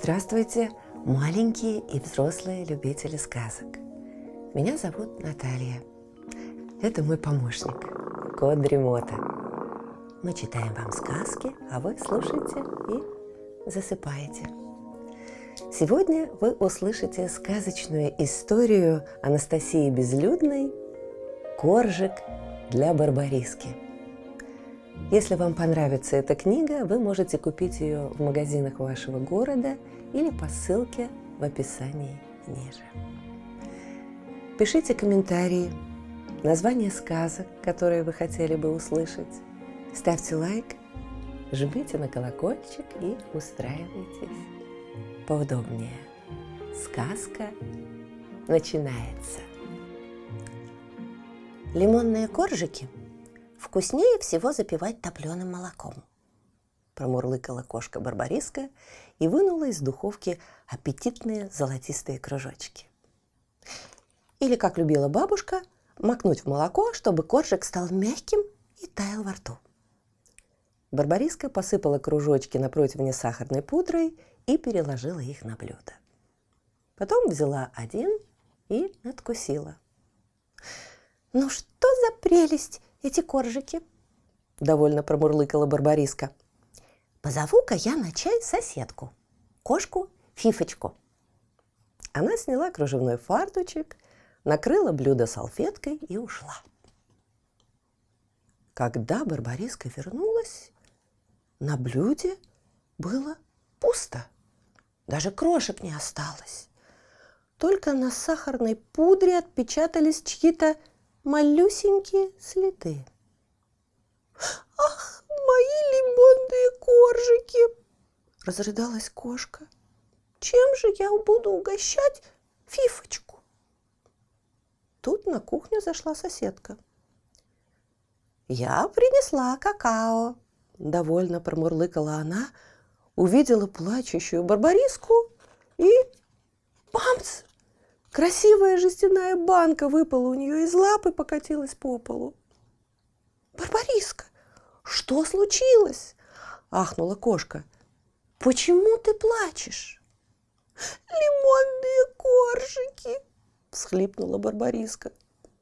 Здравствуйте, маленькие и взрослые любители сказок. Меня зовут Наталья. Это мой помощник, кот Дремота. Мы читаем вам сказки, а вы слушаете и засыпаете. Сегодня вы услышите сказочную историю Анастасии Безлюдной «Коржик для Барбариски». Если вам понравится эта книга, вы можете купить ее в магазинах вашего города или по ссылке в описании ниже. Пишите комментарии, названия сказок, которые вы хотели бы услышать. Ставьте лайк, жмите на колокольчик и устраивайтесь поудобнее. Сказка начинается. Лимонные коржики вкуснее всего запивать топленым молоком. Промурлыкала кошка Барбариска и вынула из духовки аппетитные золотистые кружочки. Или, как любила бабушка, макнуть в молоко, чтобы коржик стал мягким и таял во рту. Барбариска посыпала кружочки на противне сахарной пудрой и переложила их на блюдо. Потом взяла один и надкусила. «Ну что за прелесть эти коржики!» – довольно промурлыкала Барбариска. «Позову-ка я на чай соседку, кошку Фифочку». Она сняла кружевной фартучек, накрыла блюдо салфеткой и ушла. Когда Барбариска вернулась, на блюде было пусто. Даже крошек не осталось. Только на сахарной пудре отпечатались чьи-то малюсенькие следы. «Ах, мои лимонные коржики!» – разрыдалась кошка. «Чем же я буду угощать Фифочку?» Тут на кухню зашла соседка. «Я принесла какао», – довольно промурлыкала она, увидела плачущую барбариску и бамс! Красивая жестяная банка выпала у нее из лап и покатилась по полу. «Барбариска, что случилось?» – ахнула кошка. «Почему ты плачешь?» «Лимонные коржики!» – всхлипнула Барбариска.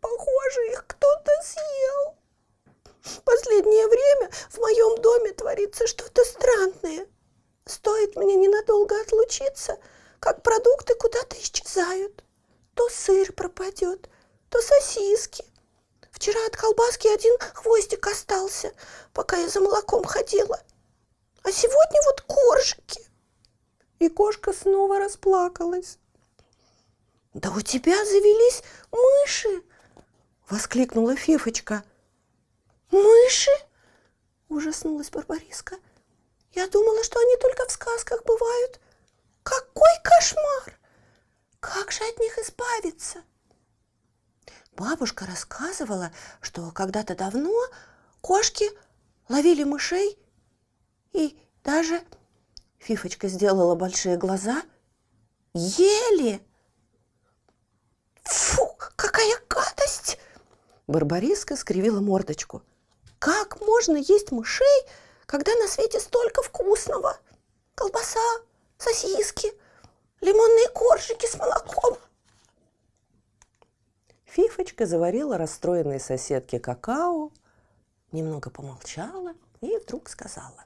«Похоже, их кто-то съел. Последнее время в моем доме творится что-то странное. Стоит мне ненадолго отлучиться, как продукты куда-то исчезают. То сыр пропадет, то сосиски. Вчера от колбаски один хвостик остался, пока я за молоком ходила. А сегодня вот коржики. И кошка снова расплакалась. «Да у тебя завелись мыши!» — воскликнула Фифочка. «Мыши?» — ужаснулась Барбариска. «Я думала, что они только в сказках бывают. Какой кошмар! Как же от них избавиться? Бабушка рассказывала, что когда-то давно кошки ловили мышей и даже, Фифочка сделала большие глаза, ели. Фу, какая гадость! Барбариска скривила мордочку. Как можно есть мышей, когда на свете столько вкусного? Колбаса, сосиски – лимонные коржики с молоком. Фифочка заварила расстроенной соседке какао, немного помолчала и вдруг сказала.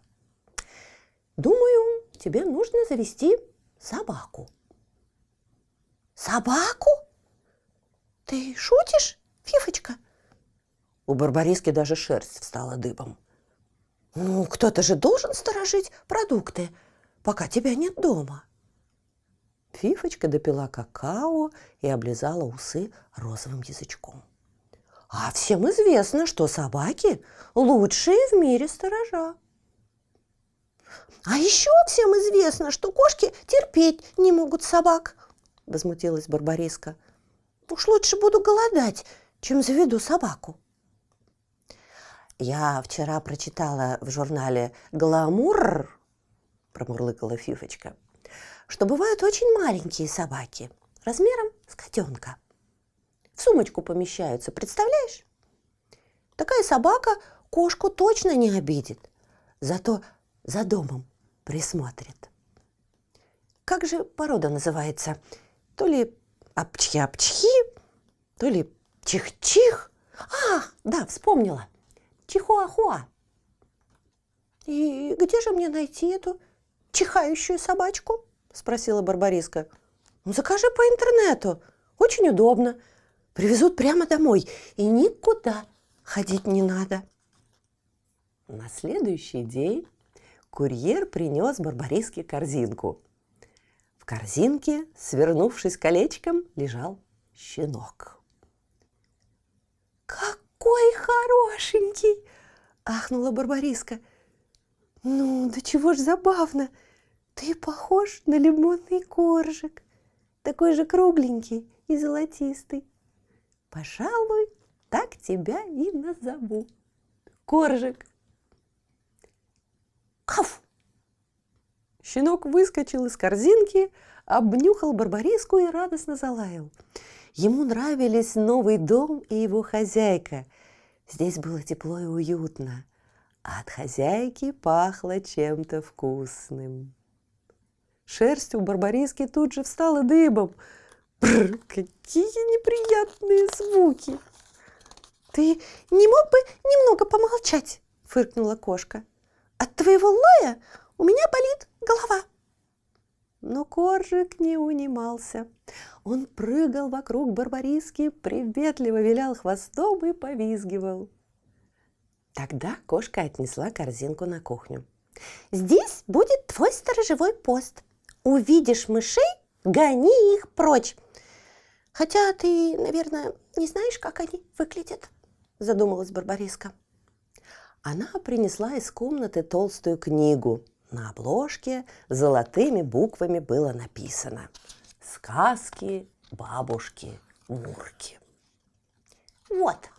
«Думаю, тебе нужно завести собаку». «Собаку? Ты шутишь, Фифочка?» У Барбариски даже шерсть встала дыбом. «Ну, кто-то же должен сторожить продукты, пока тебя нет дома». Фифочка допила какао и облизала усы розовым язычком. А всем известно, что собаки лучшие в мире сторожа. А еще всем известно, что кошки терпеть не могут собак, возмутилась Барбариска. Уж лучше буду голодать, чем заведу собаку. Я вчера прочитала в журнале «Гламур», промурлыкала Фифочка, что бывают очень маленькие собаки, размером с котенка. В сумочку помещаются, представляешь? Такая собака кошку точно не обидит, зато за домом присмотрит. как же порода называется? То ли апчхи-апчхи, то ли чих-чих. А, да, вспомнила. Чихуахуа. И где же мне найти эту чихающую собачку? Спросила Барбариска. Ну, закажи по интернету. Очень удобно. Привезут прямо домой. И никуда ходить не надо. На следующий день курьер принес Барбариске корзинку. В корзинке, свернувшись колечком, лежал щенок. «Какой хорошенький!» – ахнула Барбариска. «Ну, да чего ж забавно! Ты похож на лимонный коржик, такой же кругленький и золотистый. Пожалуй, так тебя и назову. Коржик!» Каф! Щенок выскочил из корзинки, обнюхал Барбариску и радостно залаял. Ему нравились новый дом и его хозяйка. Здесь было тепло и уютно, а от хозяйки пахло чем-то вкусным. Шерсть у Барбариски тут же встала дыбом. Бррр, какие неприятные звуки! «Ты не мог бы немного помолчать?» – фыркнула кошка. От твоего лая у меня болит голова. Но коржик не унимался. Он прыгал вокруг Барбариски, приветливо вилял хвостом и повизгивал. Тогда кошка отнесла корзинку на кухню. «Здесь будет твой сторожевой пост. Увидишь мышей, гони их прочь. Хотя ты, наверное, не знаешь, как они выглядят», задумалась Барбариска она принесла из комнаты толстую книгу. На обложке золотыми буквами было написано «Сказки бабушки Мурки». Вот.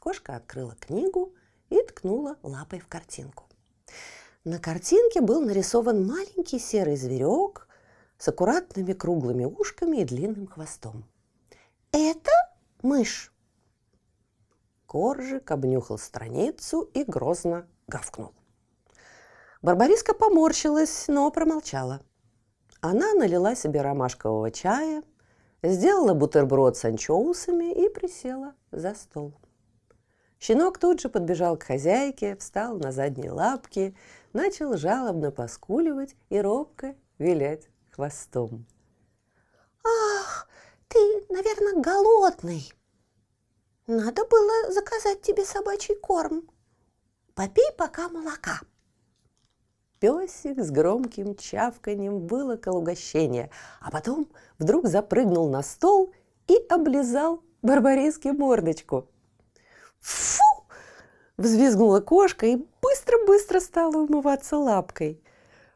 Кошка открыла книгу и ткнула лапой в картинку. На картинке был нарисован маленький серый зверек с аккуратными круглыми ушками и длинным хвостом. «Это мышь», Коржик обнюхал страницу и грозно гавкнул. Барбариска поморщилась, но промолчала. Она налила себе ромашкового чая, сделала бутерброд с анчоусами и присела за стол. Щенок тут же подбежал к хозяйке, встал на задние лапки, начал жалобно поскуливать и робко вилять хвостом. «Ах, ты, наверное, голодный!» Надо было заказать тебе собачий корм. Попей пока молока. Песик с громким чавканием вылокал угощение, а потом вдруг запрыгнул на стол и облизал Барбариске мордочку. «Фу!» – взвизгнула кошка и быстро-быстро стала умываться лапкой.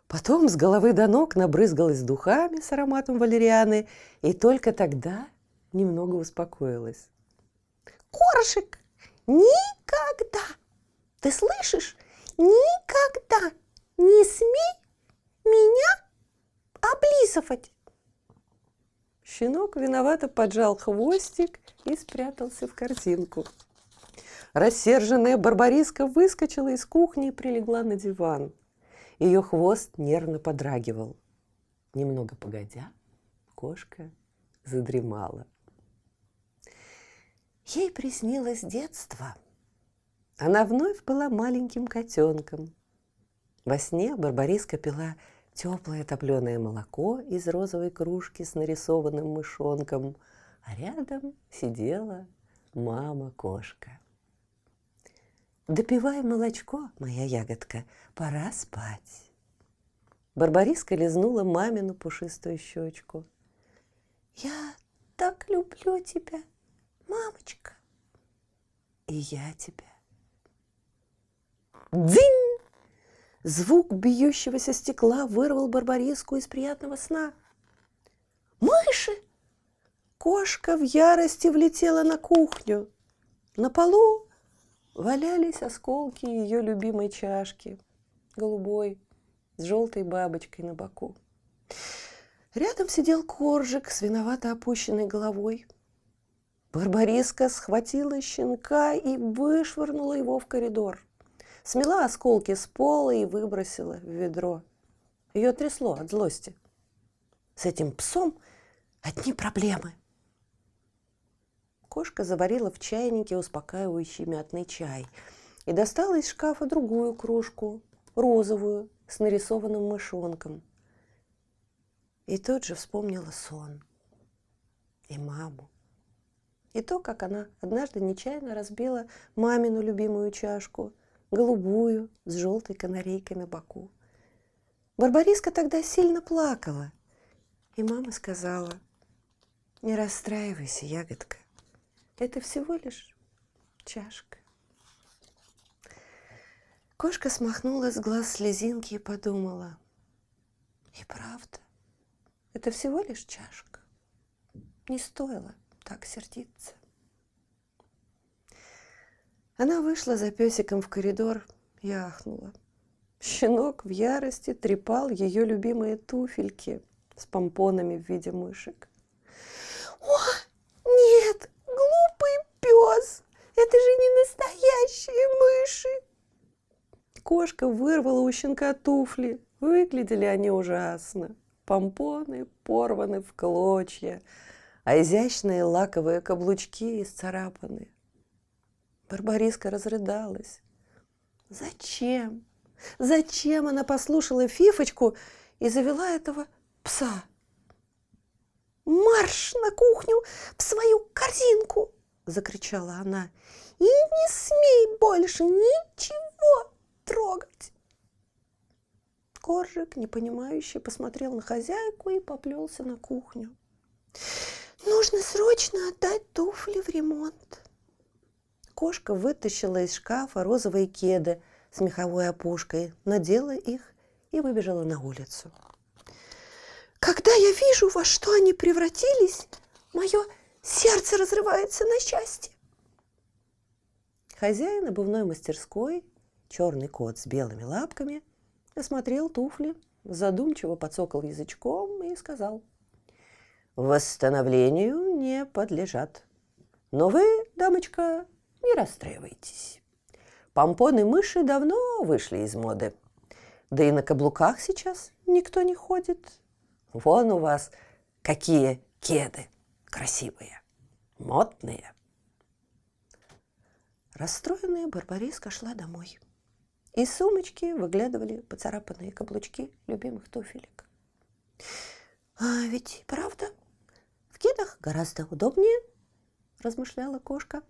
Потом с головы до ног набрызгалась духами с ароматом валерианы и только тогда немного успокоилась коржик, никогда, ты слышишь, никогда не смей меня облизывать. Щенок виновато поджал хвостик и спрятался в корзинку. Рассерженная Барбариска выскочила из кухни и прилегла на диван. Ее хвост нервно подрагивал. Немного погодя, кошка задремала. Ей приснилось детство. Она вновь была маленьким котенком. Во сне Барбариска пила теплое топленое молоко из розовой кружки с нарисованным мышонком, а рядом сидела мама-кошка. «Допивай молочко, моя ягодка, пора спать». Барбариска лизнула мамину пушистую щечку. «Я так люблю тебя!» мамочка. И я тебя. Дзинь! Звук бьющегося стекла вырвал Барбариску из приятного сна. Мыши! Кошка в ярости влетела на кухню. На полу валялись осколки ее любимой чашки, голубой, с желтой бабочкой на боку. Рядом сидел коржик с виновато опущенной головой. Барбариска схватила щенка и вышвырнула его в коридор. Смела осколки с пола и выбросила в ведро. Ее трясло от злости. С этим псом одни проблемы. Кошка заварила в чайнике успокаивающий мятный чай и достала из шкафа другую кружку, розовую, с нарисованным мышонком. И тут же вспомнила сон и маму. И то, как она однажды нечаянно разбила мамину любимую чашку, голубую, с желтой канарейкой на боку. Барбариска тогда сильно плакала. И мама сказала, не расстраивайся, ягодка. Это всего лишь чашка. Кошка смахнула с глаз слезинки и подумала. И правда, это всего лишь чашка. Не стоило так сердиться. Она вышла за песиком в коридор и ахнула. Щенок в ярости трепал ее любимые туфельки с помпонами в виде мышек. «О, нет, глупый пес! Это же не настоящие мыши!» Кошка вырвала у щенка туфли. Выглядели они ужасно. Помпоны порваны в клочья, а изящные лаковые каблучки исцарапаны. Барбариска разрыдалась. Зачем? Зачем она послушала Фифочку и завела этого пса? «Марш на кухню в свою корзинку!» – закричала она. «И не смей больше ничего трогать!» Коржик, непонимающе, посмотрел на хозяйку и поплелся на кухню. «Нужно срочно отдать туфли в ремонт!» Кошка вытащила из шкафа розовые кеды – с меховой опушкой, надела их и выбежала на улицу. «Когда я вижу, во что они превратились, мое сердце разрывается на счастье!» Хозяин обувной мастерской, черный кот с белыми лапками, осмотрел туфли, задумчиво подсокал язычком и сказал, «Восстановлению не подлежат. Но вы, дамочка, не расстраивайтесь. Помпоны мыши давно вышли из моды. Да и на каблуках сейчас никто не ходит. Вон у вас какие кеды красивые, модные. Расстроенная Барбариска шла домой. Из сумочки выглядывали поцарапанные каблучки любимых туфелек. «А ведь правда, в кедах гораздо удобнее», – размышляла кошка.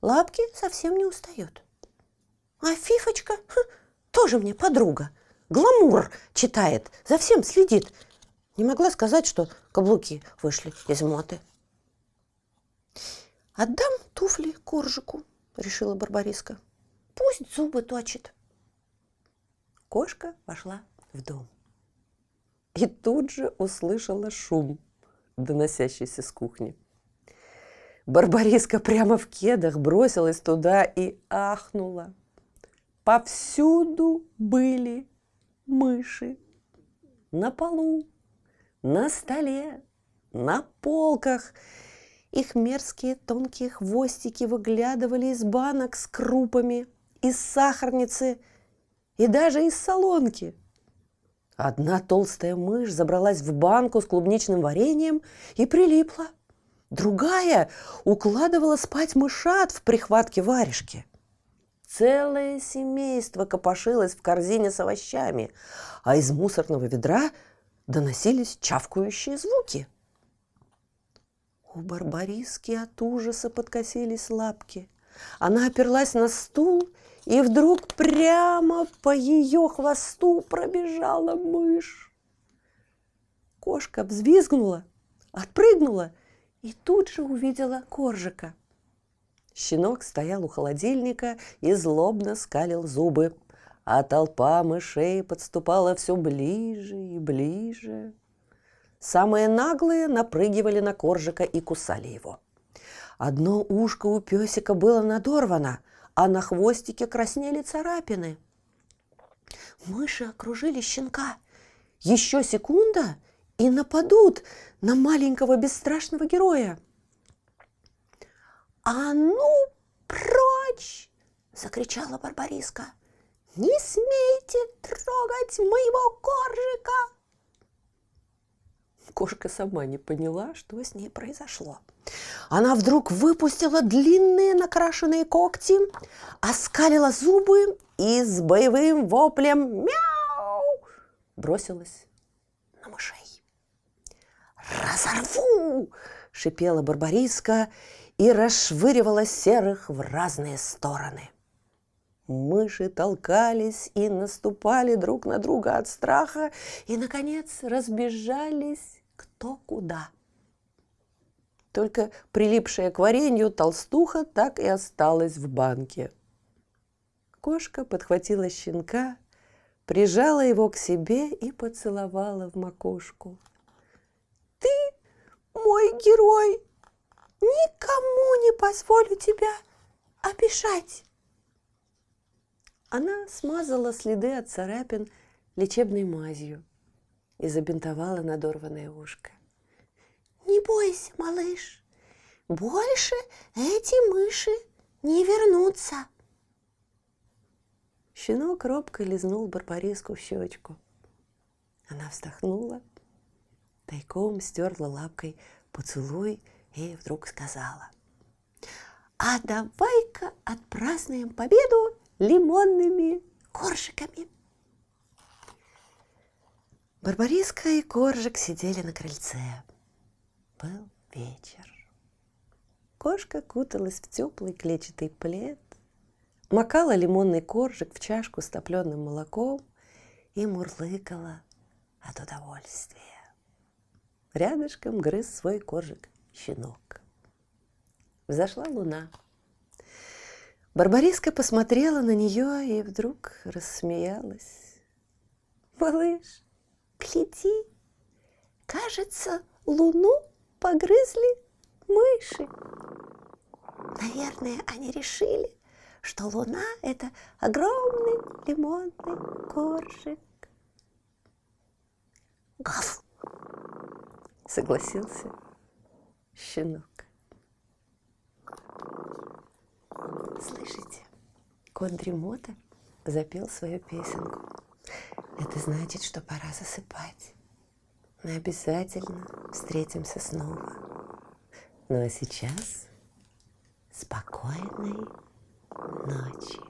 «Лапки совсем не устают». А Фифочка ха, тоже мне подруга. Гламур читает, за всем следит. Не могла сказать, что каблуки вышли из моды. «Отдам туфли Коржику», — решила Барбариска. «Пусть зубы точит». Кошка вошла в дом. И тут же услышала шум, доносящийся с кухни. Барбариска прямо в кедах бросилась туда и ахнула. Повсюду были мыши. На полу, на столе, на полках. Их мерзкие тонкие хвостики выглядывали из банок с крупами, из сахарницы и даже из солонки. Одна толстая мышь забралась в банку с клубничным вареньем и прилипла. Другая укладывала спать мышат в прихватке варежки. Целое семейство копошилось в корзине с овощами, а из мусорного ведра доносились чавкающие звуки. У Барбариски от ужаса подкосились лапки. Она оперлась на стул, и вдруг прямо по ее хвосту пробежала мышь. Кошка взвизгнула, отпрыгнула и тут же увидела коржика – Щенок стоял у холодильника и злобно скалил зубы, а толпа мышей подступала все ближе и ближе. Самые наглые напрыгивали на коржика и кусали его. Одно ушко у песика было надорвано, а на хвостике краснели царапины. Мыши окружили щенка. Еще секунда и нападут на маленького бесстрашного героя – «А ну, прочь!» – закричала Барбариска. «Не смейте трогать моего коржика!» Кошка сама не поняла, что с ней произошло. Она вдруг выпустила длинные накрашенные когти, оскалила зубы и с боевым воплем «Мяу!» бросилась на мышей. «Разорву!» – шипела Барбариска и расшвыривала серых в разные стороны. Мыши толкались и наступали друг на друга от страха и, наконец, разбежались кто куда. Только прилипшая к варенью толстуха так и осталась в банке. Кошка подхватила щенка, прижала его к себе и поцеловала в макушку. «Ты мой герой! Никому не позволю тебя обижать!» Она смазала следы от царапин лечебной мазью и забинтовала надорванное ушко. «Не бойся, малыш, больше эти мыши не вернутся!» Щенок робко лизнул Барбариску в щечку. Она вздохнула, тайком стерла лапкой поцелуй и вдруг сказала. «А давай-ка отпразднуем победу лимонными коржиками!» Барбариска и Коржик сидели на крыльце. Был вечер. Кошка куталась в теплый клетчатый плед, макала лимонный коржик в чашку с топленым молоком и мурлыкала от удовольствия. Рядышком грыз свой коржик щенок. Взошла луна. Барбариска посмотрела на нее и вдруг рассмеялась. «Малыш, гляди, кажется, луну погрызли мыши. Наверное, они решили, что луна – это огромный лимонный коржик. Гав! Согласился щенок. Слышите, кот Дремота запел свою песенку. Это значит, что пора засыпать. Мы обязательно встретимся снова. Ну а сейчас спокойной ночи.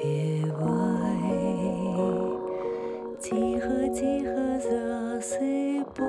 别外几何几何惹谁卜